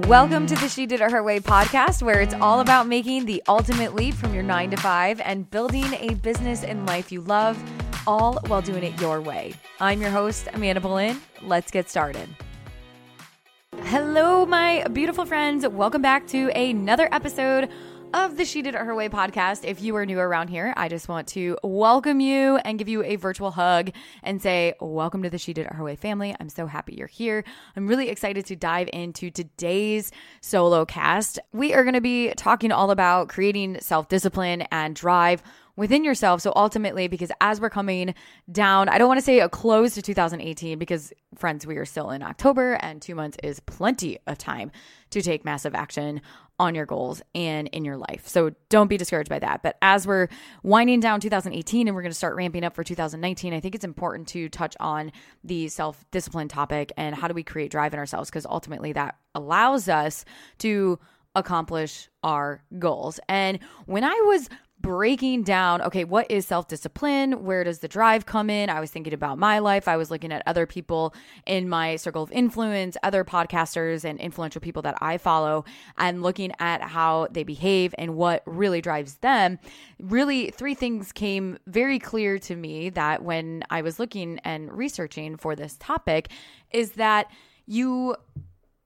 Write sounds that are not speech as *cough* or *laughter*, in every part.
Welcome to the She Did It Her Way podcast, where it's all about making the ultimate leap from your nine to five and building a business and life you love, all while doing it your way. I'm your host, Amanda Boleyn. Let's get started. Hello, my beautiful friends. Welcome back to another episode of the She Did It Her Way podcast. If you are new around here, I just want to welcome you and give you a virtual hug and say, Welcome to the She Did It Her Way family. I'm so happy you're here. I'm really excited to dive into today's solo cast. We are going to be talking all about creating self discipline and drive within yourself. So ultimately, because as we're coming down, I don't want to say a close to 2018 because, friends, we are still in October and two months is plenty of time to take massive action on your goals and in your life. So don't be discouraged by that. But as we're winding down 2018 and we're going to start ramping up for 2019, I think it's important to touch on the self discipline topic and how do we create drive in ourselves because ultimately that allows us to accomplish our goals. And when I was breaking down okay, what is self discipline? Where does the drive come in? I was thinking about my life. I was looking at other people in my circle of influence, other podcasters and influential people that I follow, and looking at how they behave and what really drives them. Really, three things came very clear to me that when I was looking and researching for this topic is that you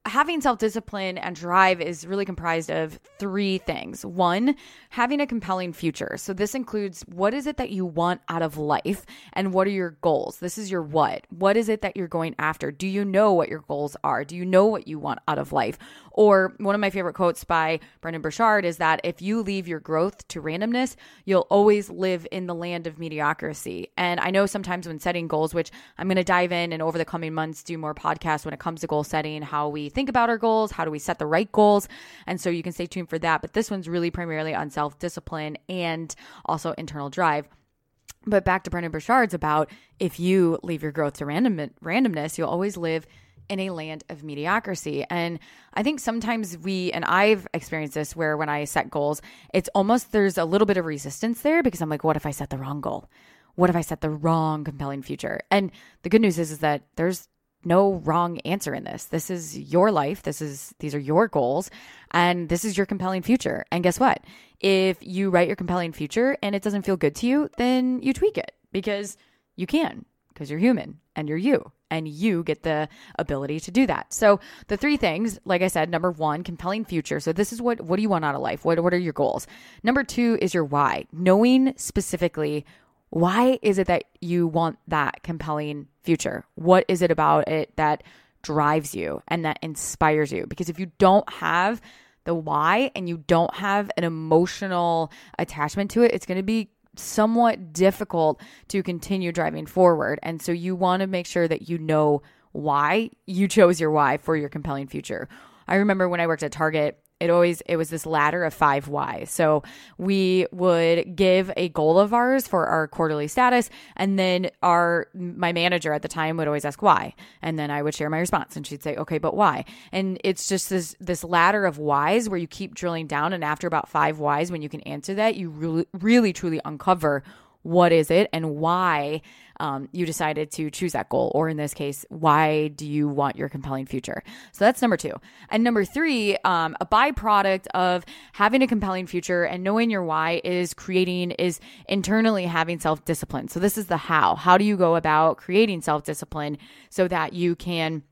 having self discipline and drive is really comprised of three things. One, having a compelling future. So, this includes what is it that you want out of life and what are your goals? This is your what. What is it that you're going after? Do you know what your goals are? Do you know what you want out of life? Or one of my favorite quotes by Brendon Burchard is that if you leave your growth to randomness, you'll always live in the land of mediocrity. And I know sometimes when setting goals, which I'm going to dive in and over the coming months do more podcasts when it comes to goal setting, how we think about our goals, how do we set the right goals. And so you can stay tuned for that. But this one's really primarily on self discipline and also internal drive. But back to Brendon Burchard's about if you leave your growth to random randomness, you'll always live in a land of mediocrity. And I think sometimes we, and I've experienced this where when I set goals, it's almost there's a little bit of resistance there because I'm like, what if I set the wrong goal? What if I set the wrong compelling future? And the good news is, is that there's no wrong answer in this. This is your life. This is these are your goals and this is your compelling future. And guess what? If you write your compelling future and it doesn't feel good to you, then you tweak it because you can because you're human and you're you and you get the ability to do that. So the three things, like I said, number 1, compelling future. So this is what what do you want out of life? What what are your goals? Number 2 is your why. Knowing specifically why is it that you want that compelling future? What is it about it that drives you and that inspires you? Because if you don't have the why and you don't have an emotional attachment to it, it's going to be somewhat difficult to continue driving forward. And so you want to make sure that you know why you chose your why for your compelling future. I remember when I worked at Target, it always it was this ladder of five whys. So we would give a goal of ours for our quarterly status, and then our my manager at the time would always ask why, and then I would share my response, and she'd say, "Okay, but why?" And it's just this this ladder of whys where you keep drilling down, and after about five whys, when you can answer that, you really really truly uncover what is it and why um, you decided to choose that goal, or in this case, why do you want your compelling future? So that's number two. And number three, um, a byproduct of having a compelling future and knowing your why is creating, is internally having self discipline. So this is the how. How do you go about creating self discipline so that you can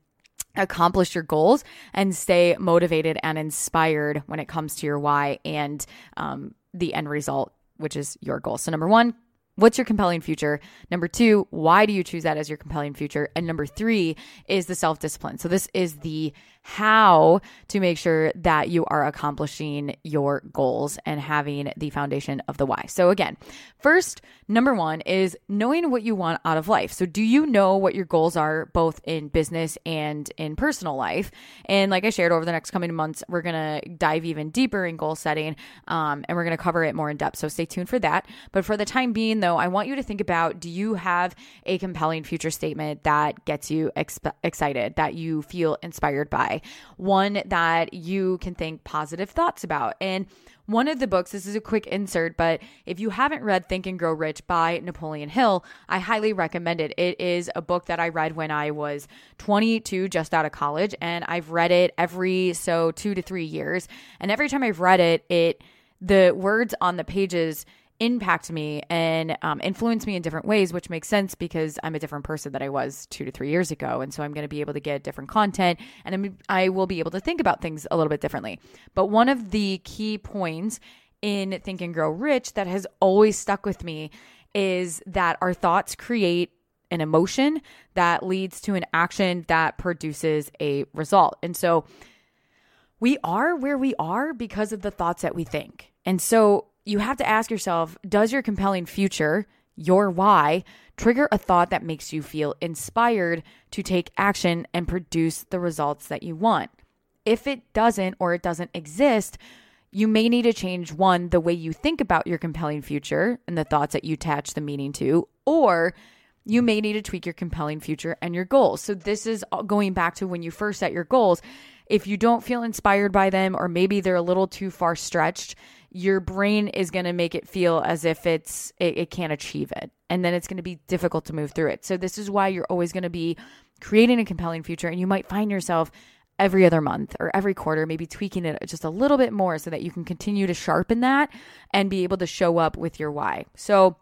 accomplish your goals and stay motivated and inspired when it comes to your why and um, the end result, which is your goal. So, number one, What's your compelling future? Number two, why do you choose that as your compelling future? And number three is the self discipline. So, this is the how to make sure that you are accomplishing your goals and having the foundation of the why. So, again, first, number one is knowing what you want out of life. So, do you know what your goals are both in business and in personal life? And like I shared over the next coming months, we're going to dive even deeper in goal setting um, and we're going to cover it more in depth. So, stay tuned for that. But for the time being, though, I want you to think about do you have a compelling future statement that gets you excited, that you feel inspired by? One that you can think positive thoughts about. And one of the books, this is a quick insert, but if you haven't read Think and Grow Rich by Napoleon Hill, I highly recommend it. It is a book that I read when I was 22, just out of college, and I've read it every so two to three years. And every time I've read it, it the words on the pages impact me and um, influence me in different ways, which makes sense because I'm a different person that I was two to three years ago. And so I'm going to be able to get different content and I'm, I will be able to think about things a little bit differently. But one of the key points in Think and Grow Rich that has always stuck with me is that our thoughts create an emotion that leads to an action that produces a result. And so we are where we are because of the thoughts that we think. And so you have to ask yourself Does your compelling future, your why, trigger a thought that makes you feel inspired to take action and produce the results that you want? If it doesn't or it doesn't exist, you may need to change one, the way you think about your compelling future and the thoughts that you attach the meaning to, or you may need to tweak your compelling future and your goals. So, this is going back to when you first set your goals. If you don't feel inspired by them, or maybe they're a little too far stretched, your brain is going to make it feel as if it's it, it can't achieve it and then it's going to be difficult to move through it. So this is why you're always going to be creating a compelling future and you might find yourself every other month or every quarter maybe tweaking it just a little bit more so that you can continue to sharpen that and be able to show up with your why. So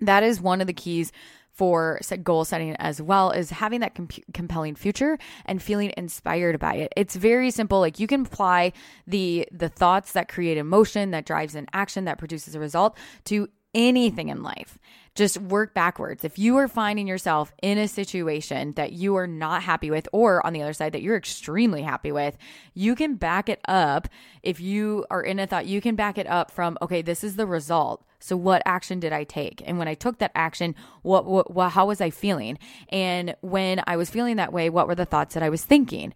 that is one of the keys for set goal setting as well is having that comp- compelling future and feeling inspired by it. It's very simple. Like you can apply the the thoughts that create emotion, that drives an action, that produces a result to anything in life. Just work backwards. If you are finding yourself in a situation that you are not happy with, or on the other side that you're extremely happy with, you can back it up. If you are in a thought, you can back it up from, okay, this is the result. So what action did I take? And when I took that action, what, what, what how was I feeling? And when I was feeling that way, what were the thoughts that I was thinking?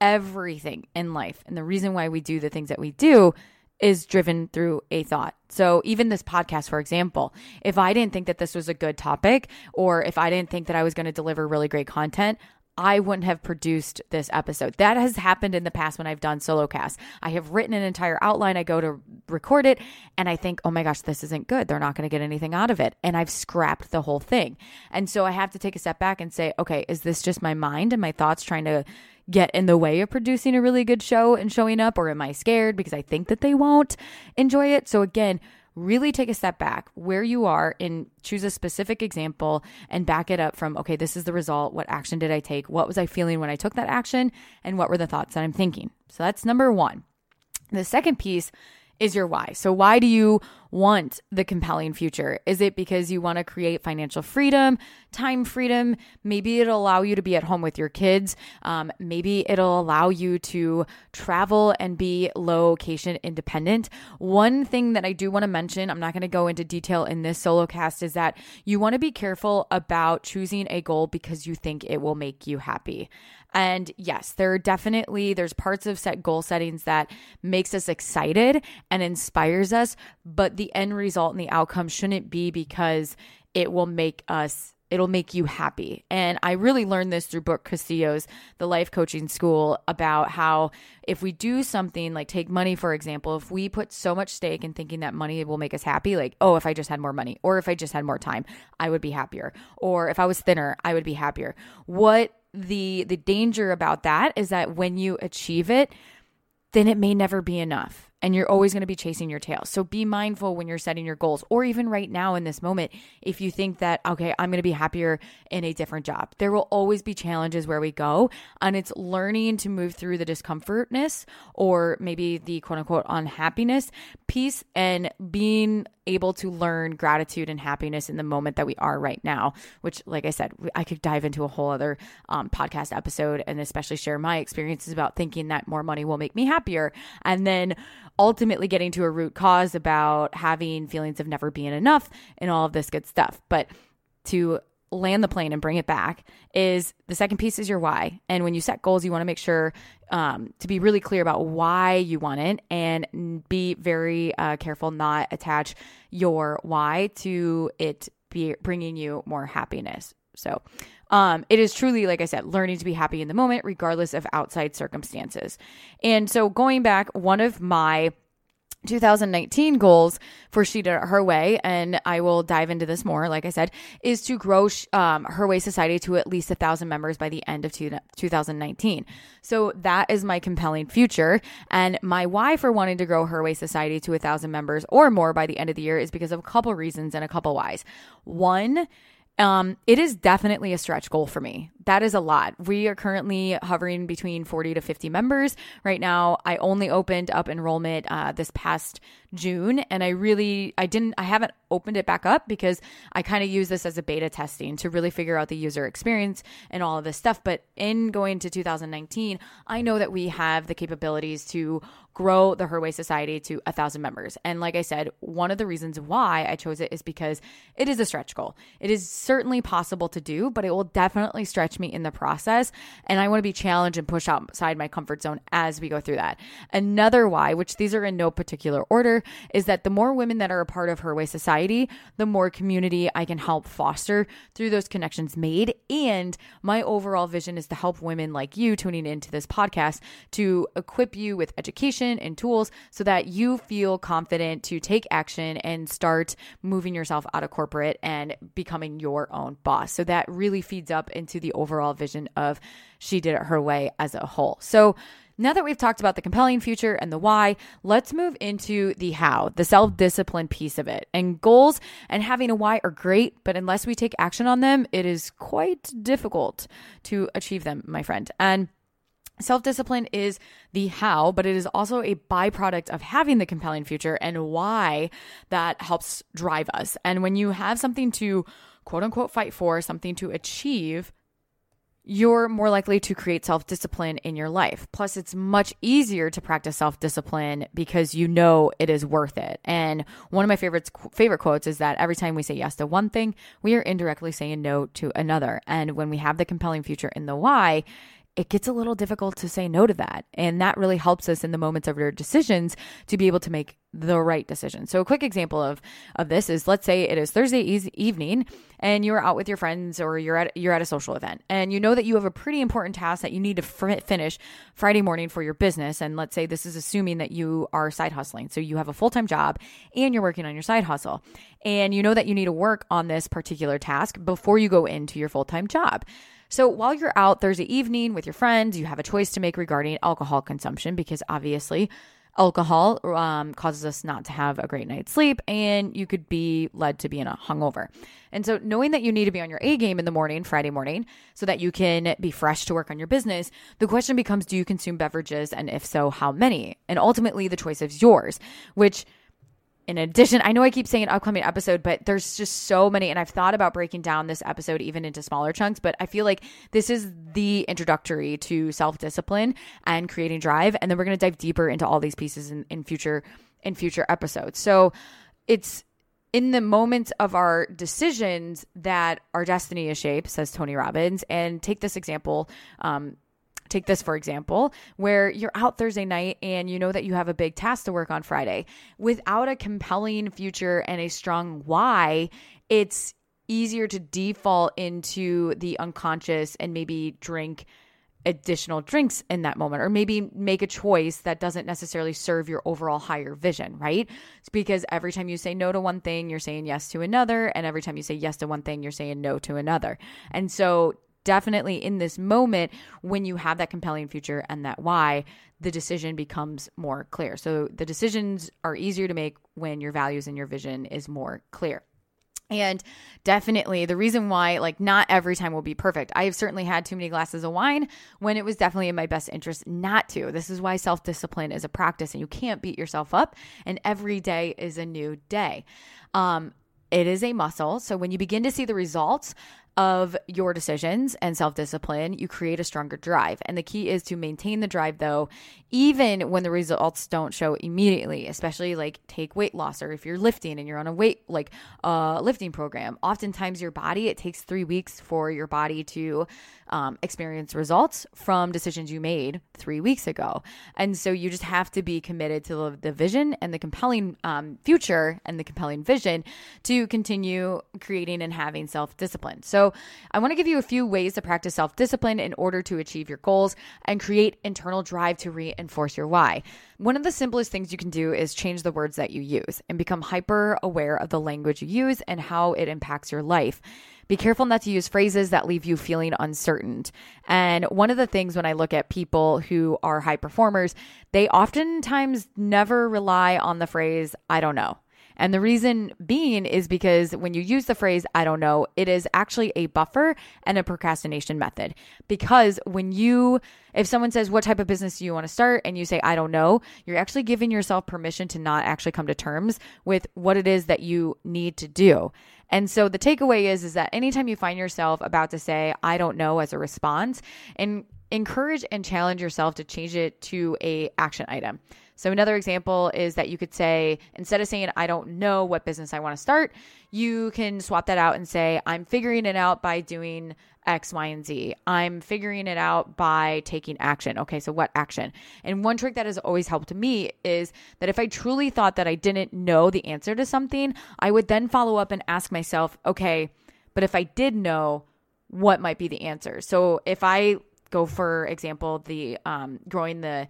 Everything in life. And the reason why we do the things that we do is driven through a thought. So, even this podcast, for example, if I didn't think that this was a good topic, or if I didn't think that I was going to deliver really great content, I wouldn't have produced this episode. That has happened in the past when I've done solo casts. I have written an entire outline, I go to record it, and I think, oh my gosh, this isn't good. They're not going to get anything out of it. And I've scrapped the whole thing. And so I have to take a step back and say, okay, is this just my mind and my thoughts trying to get in the way of producing a really good show and showing up? Or am I scared because I think that they won't enjoy it? So again, really take a step back where you are and choose a specific example and back it up from, okay, this is the result. What action did I take? What was I feeling when I took that action? And what were the thoughts that I'm thinking? So that's number one. The second piece is your why. So, why do you want the compelling future? Is it because you want to create financial freedom, time freedom? Maybe it'll allow you to be at home with your kids. Um, maybe it'll allow you to travel and be location independent. One thing that I do want to mention, I'm not going to go into detail in this solo cast, is that you want to be careful about choosing a goal because you think it will make you happy. And yes, there are definitely there's parts of set goal settings that makes us excited and inspires us, but the end result and the outcome shouldn't be because it will make us it'll make you happy. And I really learned this through Brooke Castillo's The Life Coaching School about how if we do something like take money, for example, if we put so much stake in thinking that money will make us happy, like, oh, if I just had more money, or if I just had more time, I would be happier. Or if I was thinner, I would be happier. What the the danger about that is that when you achieve it, then it may never be enough and you're always going to be chasing your tail. So be mindful when you're setting your goals, or even right now in this moment, if you think that, okay, I'm going to be happier in a different job. There will always be challenges where we go, and it's learning to move through the discomfortness or maybe the quote unquote unhappiness piece and being able to learn gratitude and happiness in the moment that we are right now, which, like I said, I could dive into a whole other um, podcast episode and especially share my experiences about thinking that more money will make me happier. And then ultimately getting to a root cause about having feelings of never being enough and all of this good stuff. But to land the plane and bring it back is the second piece is your why. And when you set goals, you want to make sure um, to be really clear about why you want it and be very uh, careful not attach your why to it be bringing you more happiness. So Um, it is truly, like I said, learning to be happy in the moment, regardless of outside circumstances. And so, going back, one of my 2019 goals for She Did Her Way, and I will dive into this more, like I said, is to grow um, Her Way Society to at least a thousand members by the end of two, 2019. So that is my compelling future. And my why for wanting to grow Her Way Society to a thousand members or more by the end of the year is because of a couple reasons and a couple whys. One, um, it is definitely a stretch goal for me. That is a lot. We are currently hovering between 40 to 50 members right now. I only opened up enrollment uh, this past June, and I really, I didn't, I haven't opened it back up because I kind of use this as a beta testing to really figure out the user experience and all of this stuff. But in going to 2019, I know that we have the capabilities to grow the Her Way Society to a thousand members. And like I said, one of the reasons why I chose it is because it is a stretch goal. It is certainly possible to do, but it will definitely stretch me in the process. And I want to be challenged and push outside my comfort zone as we go through that. Another why, which these are in no particular order, is that the more women that are a part of Her Way Society, the more community I can help foster through those connections made. And my overall vision is to help women like you tuning into this podcast to equip you with education and tools so that you feel confident to take action and start moving yourself out of corporate and becoming your own boss. So that really feeds up into the overall vision of She Did It Her Way as a whole. So now that we've talked about the compelling future and the why, let's move into the how, the self discipline piece of it. And goals and having a why are great, but unless we take action on them, it is quite difficult to achieve them, my friend. And Self discipline is the how, but it is also a byproduct of having the compelling future and why that helps drive us. And when you have something to quote unquote fight for, something to achieve, you're more likely to create self discipline in your life. Plus, it's much easier to practice self discipline because you know it is worth it. And one of my favorite favorite quotes is that every time we say yes to one thing, we are indirectly saying no to another. And when we have the compelling future in the why, it gets a little difficult to say no to that. And that really helps us in the moments of our decisions to be able to make the right decision. So a quick example of of this is let's say it is Thursday e- evening and you're out with your friends or you're at you're at a social event and you know that you have a pretty important task that you need to finish Friday morning for your business and let's say this is assuming that you are side hustling. So you have a full-time job and you're working on your side hustle. And you know that you need to work on this particular task before you go into your full-time job. So while you're out Thursday evening with your friends, you have a choice to make regarding alcohol consumption because obviously alcohol um, causes us not to have a great night's sleep and you could be led to be in a hungover. And so knowing that you need to be on your A game in the morning, Friday morning, so that you can be fresh to work on your business, the question becomes do you consume beverages and if so, how many? And ultimately the choice is yours, which in addition, I know I keep saying an upcoming episode, but there's just so many. And I've thought about breaking down this episode even into smaller chunks, but I feel like this is the introductory to self discipline and creating drive. And then we're going to dive deeper into all these pieces in, in future in future episodes. So it's in the moments of our decisions that our destiny is shaped, says Tony Robbins. And take this example. Um, Take this, for example, where you're out Thursday night and you know that you have a big task to work on Friday. Without a compelling future and a strong why, it's easier to default into the unconscious and maybe drink additional drinks in that moment or maybe make a choice that doesn't necessarily serve your overall higher vision, right? It's because every time you say no to one thing, you're saying yes to another. And every time you say yes to one thing, you're saying no to another. And so definitely in this moment when you have that compelling future and that why the decision becomes more clear so the decisions are easier to make when your values and your vision is more clear and definitely the reason why, like, not every time will be perfect. I have certainly had too many glasses of wine when it was definitely in my best interest not to. This is why self discipline is a practice and you can't beat yourself up. And every day is a new day. Um, it is a muscle. So when you begin to see the results of your decisions and self discipline, you create a stronger drive. And the key is to maintain the drive, though, even when the results don't show immediately, especially like take weight loss or if you're lifting and you're on a weight, like uh, lifting program. Oftentimes, your body, it takes three weeks for your body to um, experience results from decisions you made three weeks ago. And so you just have to be committed to the vision and the compelling um, future and the compelling vision to continue creating and having self discipline. So, So, I want to give you a few ways to practice self discipline in order to achieve your goals and create internal drive to reinforce your why. One of the simplest things you can do is change the words that you use and become hyper aware of the language you use and how it impacts your life. Be careful not to use phrases that leave you feeling uncertain. And one of the things when I look at people who are high performers, they oftentimes never rely on the phrase, I don't know. And the reason being is because when you use the phrase, I don't know, it is actually a buffer and a procrastination method. Because when you, if someone says, What type of business do you want to start? and you say, I don't know, you're actually giving yourself permission to not actually come to terms with what it is that you need to do. And so the takeaway is is that anytime you find yourself about to say I don't know as a response and encourage and challenge yourself to change it to a action item. So another example is that you could say instead of saying I don't know what business I want to start, you can swap that out and say I'm figuring it out by doing X, Y, and Z. I'm figuring it out by taking action. Okay, so what action? And one trick that has always helped me is that if I truly thought that I didn't know the answer to something, I would then follow up and ask myself, okay, but if I did know, what might be the answer? So if I go, for example, the um, growing the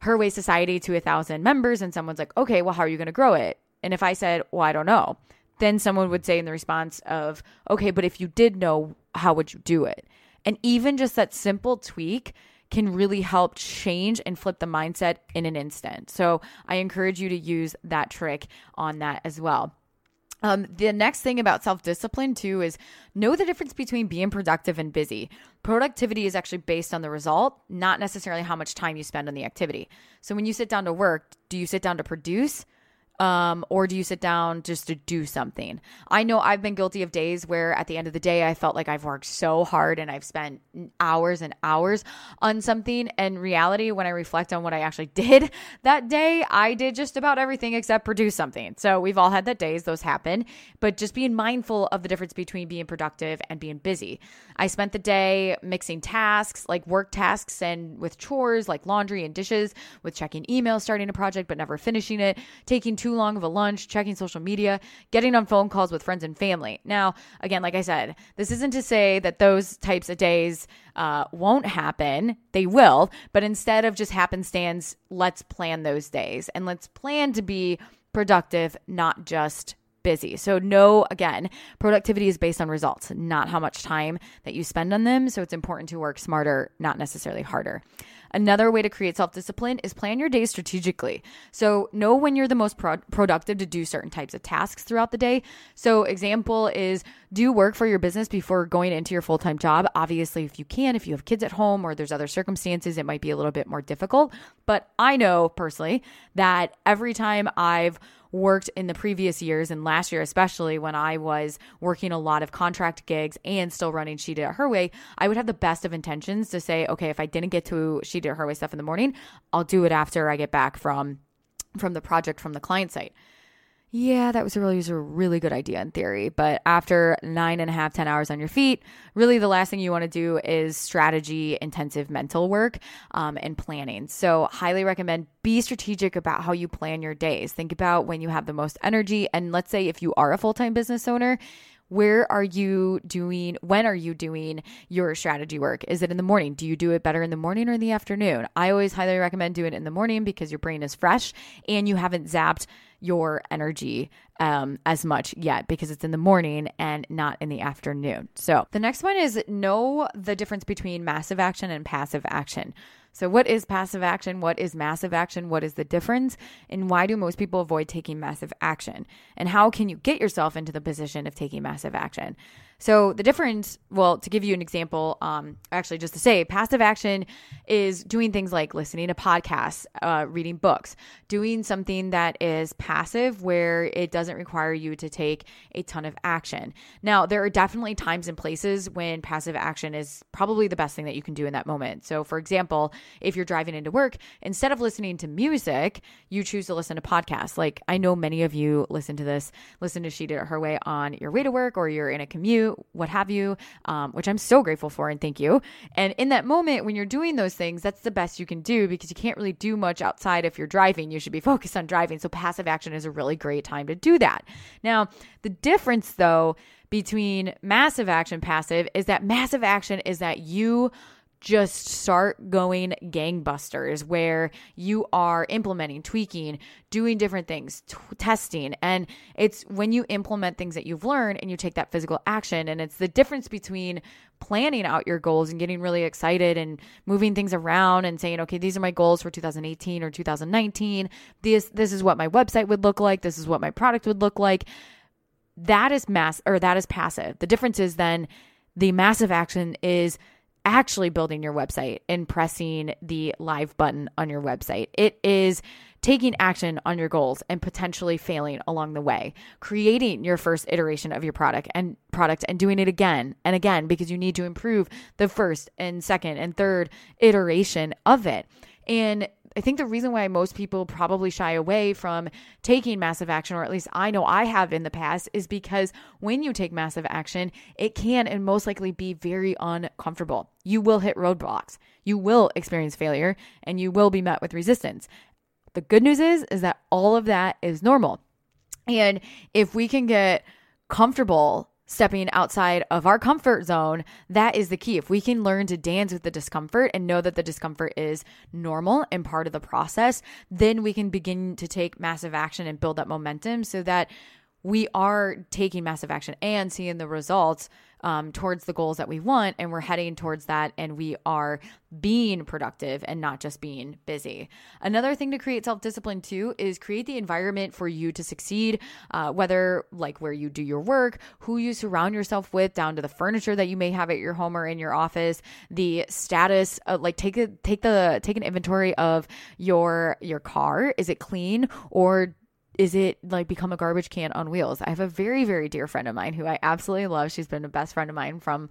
her way society to a thousand members and someone's like okay well how are you going to grow it? And if i said well i don't know then someone would say in the response of okay but if you did know how would you do it? And even just that simple tweak can really help change and flip the mindset in an instant. So i encourage you to use that trick on that as well um, the next thing about self discipline, too, is know the difference between being productive and busy. Productivity is actually based on the result, not necessarily how much time you spend on the activity. So when you sit down to work, do you sit down to produce? Um, or do you sit down just to do something? I know I've been guilty of days where at the end of the day, I felt like I've worked so hard and I've spent hours and hours on something. And reality, when I reflect on what I actually *laughs* did that day, I did just about everything except produce something. So we've all had that days, those happen, but just being mindful of the difference between being productive and being busy. I spent the day mixing tasks like work tasks and with chores like laundry and dishes, with checking emails, starting a project but never finishing it, taking too long of a lunch, checking social media, getting on phone calls with friends and family. Now, again, like I said, this isn't to say that those types of days uh, won't happen. They will, but instead of just happenstance, let's plan those days and let's plan to be productive, not just busy. So, no, again, productivity is based on results, not how much time that you spend on them. So, it's important to work smarter, not necessarily harder. Another way to create self discipline is plan your day strategically. So, know when you're the most pro- productive to do certain types of tasks throughout the day. So, example is do work for your business before going into your full time job. Obviously, if you can, if you have kids at home or there's other circumstances, it might be a little bit more difficult. But I know personally that every time I've worked in the previous years and last year especially when I was working a lot of contract gigs and still running She Did It Her Way, I would have the best of intentions to say, okay, if I didn't get to She Did It Her Way stuff in the morning, I'll do it after I get back from from the project from the client site yeah, that was a really, was a really good idea in theory. But after nine and a half, 10 hours on your feet, really the last thing you want to do is strategy intensive mental work um, and planning. So, highly recommend be strategic about how you plan your days. Think about when you have the most energy. And let's say if you are a full time business owner, where are you doing when are you doing your strategy work is it in the morning do you do it better in the morning or in the afternoon i always highly recommend doing it in the morning because your brain is fresh and you haven't zapped your energy um, as much yet because it's in the morning and not in the afternoon. So the next one is know the difference between massive action and passive action. So, what is passive action? What is massive action? What is the difference? And why do most people avoid taking massive action? And how can you get yourself into the position of taking massive action? So the difference, well, to give you an example, um, actually, just to say, passive action is doing things like listening to podcasts, uh, reading books, doing something that is passive where it doesn't require you to take a ton of action. Now, there are definitely times and places when passive action is probably the best thing that you can do in that moment. So, for example, if you're driving into work, instead of listening to music, you choose to listen to podcasts. Like I know many of you listen to this, listen to She Did It Her Way on your way to work or you're in a commute what have you, um, which I'm so grateful for and thank you. And in that moment, when you're doing those things, that's the best you can do because you can't really do much outside if you're driving. You should be *laughs* focused on driving. So passive action is a really great time to do that. Now, the difference though, between massive action passive is that massive action is that you just start going gangbusters where you are implementing, tweaking, doing different things, t- testing. And it's when you implement things that you've learned and you take that physical action. And it's the difference between planning out your goals and getting really excited and moving things around and saying, okay, these are my goals for 2018 or 2019. This, this is what my website would look like. This is what my product would look like. That is mass or that is passive. The difference is then the massive action is actually building your website and pressing the live button on your website. It is taking action on your goals and potentially failing along the way, creating your first iteration of your product and product and doing it again and again because you need to improve the first and second and third iteration of it. And I think the reason why most people probably shy away from taking massive action, or at least I know I have in the past, is because when you take massive action, it can and most likely be very uncomfortable. You will hit roadblocks, you will experience failure, and you will be met with resistance. The good news is, is that all of that is normal. And if we can get comfortable stepping outside of our comfort zone, that is the key. If we can learn to dance with the discomfort and know that the discomfort is normal and part of the process, then we can begin to take massive action and build that momentum so that we are taking massive action and seeing the results um, towards the goals that we want. And we're heading towards that and we are being productive and not just being busy. Another thing to create self discipline too is create the environment for you to succeed, uh, whether like where you do your work, who you surround yourself with, down to the furniture that you may have at your home or in your office, the status, of, like take a take the take an inventory of your your car. Is it clean or is it like become a garbage can on wheels? I have a very, very dear friend of mine who I absolutely love. She's been a best friend of mine from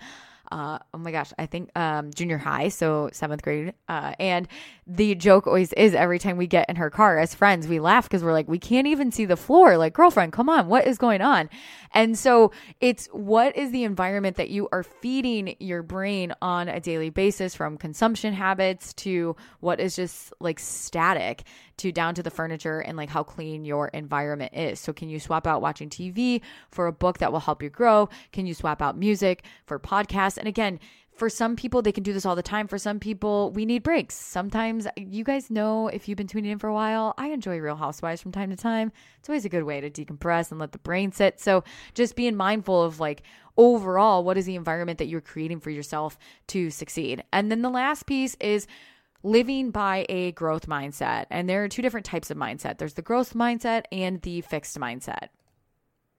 uh, oh my gosh, I think um, junior high, so seventh grade. Uh, and the joke always is every time we get in her car as friends, we laugh because we're like, we can't even see the floor. Like, girlfriend, come on, what is going on? And so it's what is the environment that you are feeding your brain on a daily basis from consumption habits to what is just like static to down to the furniture and like how clean your environment is. So, can you swap out watching TV for a book that will help you grow? Can you swap out music for podcasts? And again, for some people, they can do this all the time. For some people, we need breaks. Sometimes, you guys know if you've been tuning in for a while, I enjoy Real Housewives from time to time. It's always a good way to decompress and let the brain sit. So, just being mindful of like overall, what is the environment that you're creating for yourself to succeed? And then the last piece is living by a growth mindset. And there are two different types of mindset there's the growth mindset and the fixed mindset.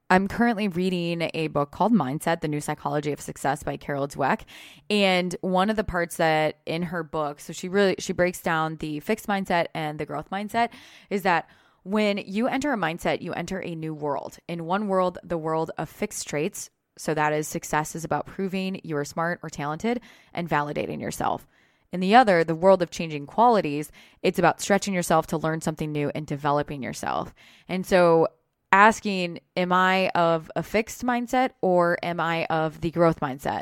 I'm currently reading a book called Mindset, The New Psychology of Success by Carol Dweck. And one of the parts that in her book, so she really she breaks down the fixed mindset and the growth mindset is that when you enter a mindset, you enter a new world. In one world, the world of fixed traits, so that is success is about proving you are smart or talented and validating yourself. In the other, the world of changing qualities, it's about stretching yourself to learn something new and developing yourself. And so asking, am I of a fixed mindset or am I of the growth mindset?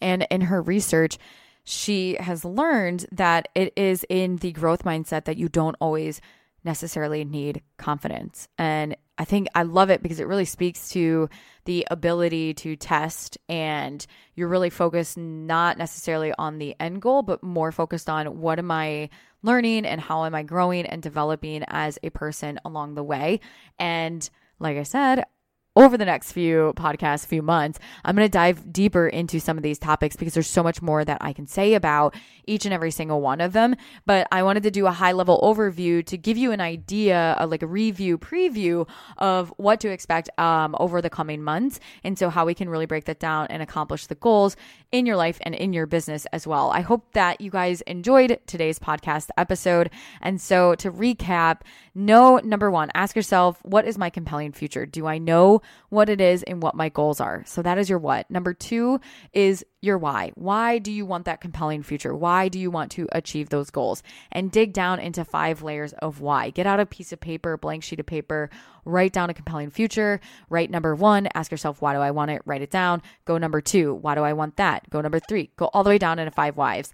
And in her research, she has learned that it is in the growth mindset that you don't always necessarily need confidence. And I think I love it because it really speaks to the ability to test and you're really focused not necessarily on the end goal, but more focused on what am I learning and how am I growing and developing as a person along the way. And like I said, over the next few podcasts, few months, I'm going to dive deeper into some of these topics because there's so much more that I can say about each and every single one of them. But I wanted to do a high level overview to give you an idea, a, like a review, preview of what to expect um, over the coming months. And so, how we can really break that down and accomplish the goals in your life and in your business as well. I hope that you guys enjoyed today's podcast episode. And so, to recap, know number one, ask yourself, what is my compelling future? Do I know what it is and what my goals are? So, that is your what. Number two is your why. Why do you want that compelling future? Why do you want to achieve those goals? And dig down into five layers of why. Get out a piece of paper, blank sheet of paper, write down a compelling future. Write number one, ask yourself, why do I want it? Write it down. Go number two, why do I want that? Go number three, go all the way down into five wives.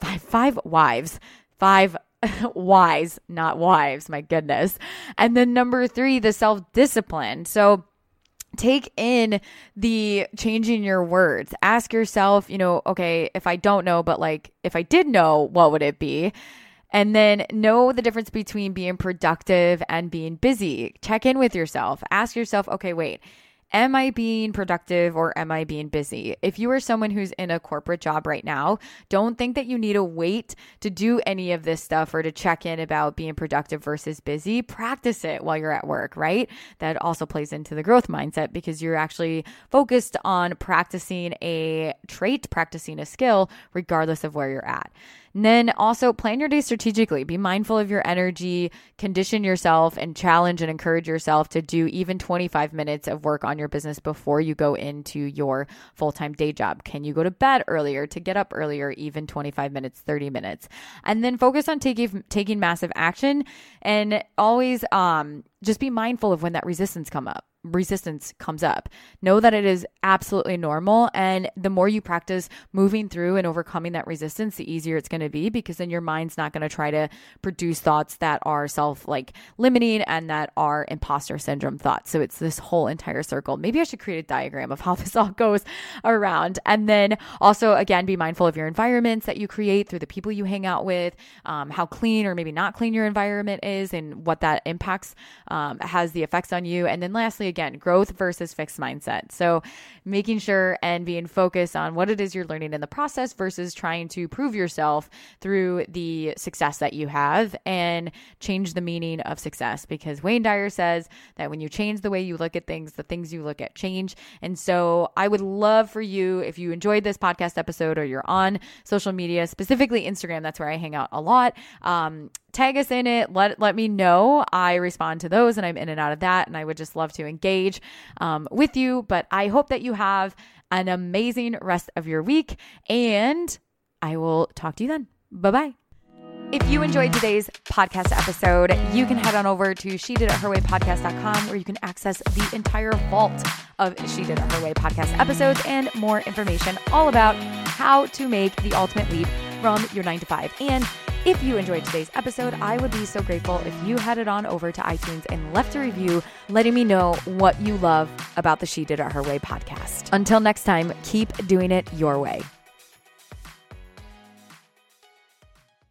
Five, five wives, five *laughs* whys, not wives, my goodness. And then number three, the self discipline. So, take in the changing your words. Ask yourself, you know, okay, if I don't know, but like if I did know, what would it be? And then know the difference between being productive and being busy. Check in with yourself. Ask yourself, okay, wait, Am I being productive or am I being busy? If you are someone who's in a corporate job right now, don't think that you need to wait to do any of this stuff or to check in about being productive versus busy. Practice it while you're at work, right? That also plays into the growth mindset because you're actually focused on practicing a trait, practicing a skill, regardless of where you're at. And then also plan your day strategically. Be mindful of your energy, condition yourself, and challenge and encourage yourself to do even 25 minutes of work on your business before you go into your full time day job. Can you go to bed earlier to get up earlier, even 25 minutes, 30 minutes? And then focus on taking taking massive action and always um, just be mindful of when that resistance come up resistance comes up. Know that it is absolutely normal. And the more you practice moving through and overcoming that resistance, the easier it's going to be because then your mind's not going to try to produce thoughts that are self like limiting and that are imposter syndrome thoughts. So it's this whole entire circle. Maybe I should create a diagram of how *laughs* this all goes around. And then also, again, be mindful of your environments that you create through the people you hang out with, um, how clean or maybe not clean your environment is, and what that impacts um, has the effects on you. And then lastly, again, growth versus fixed mindset. So making sure and being focused on what it is you're learning in the process versus trying to prove yourself through the success that you have and change the meaning of success because Wayne Dyer says that when you change the way you look at things, the things you look at change. And so I would love for you, if you enjoyed this podcast episode or you're on social media, specifically Instagram, that's where I hang out a lot. Um, tag us in it. Let let me know. I respond to those, and I'm in and out of that. And I would just love to engage um, with you. But I hope that you have an amazing rest of your week, and I will talk to you then. Bye bye. If you enjoyed today's podcast episode, you can head on over to she did it her way podcast.com where you can access the entire vault of She Did It Her Way podcast episodes and more information all about how to make the ultimate leap from your nine to five. And if you enjoyed today's episode, I would be so grateful if you headed on over to iTunes and left a review letting me know what you love about the She Did It Her Way podcast. Until next time, keep doing it your way.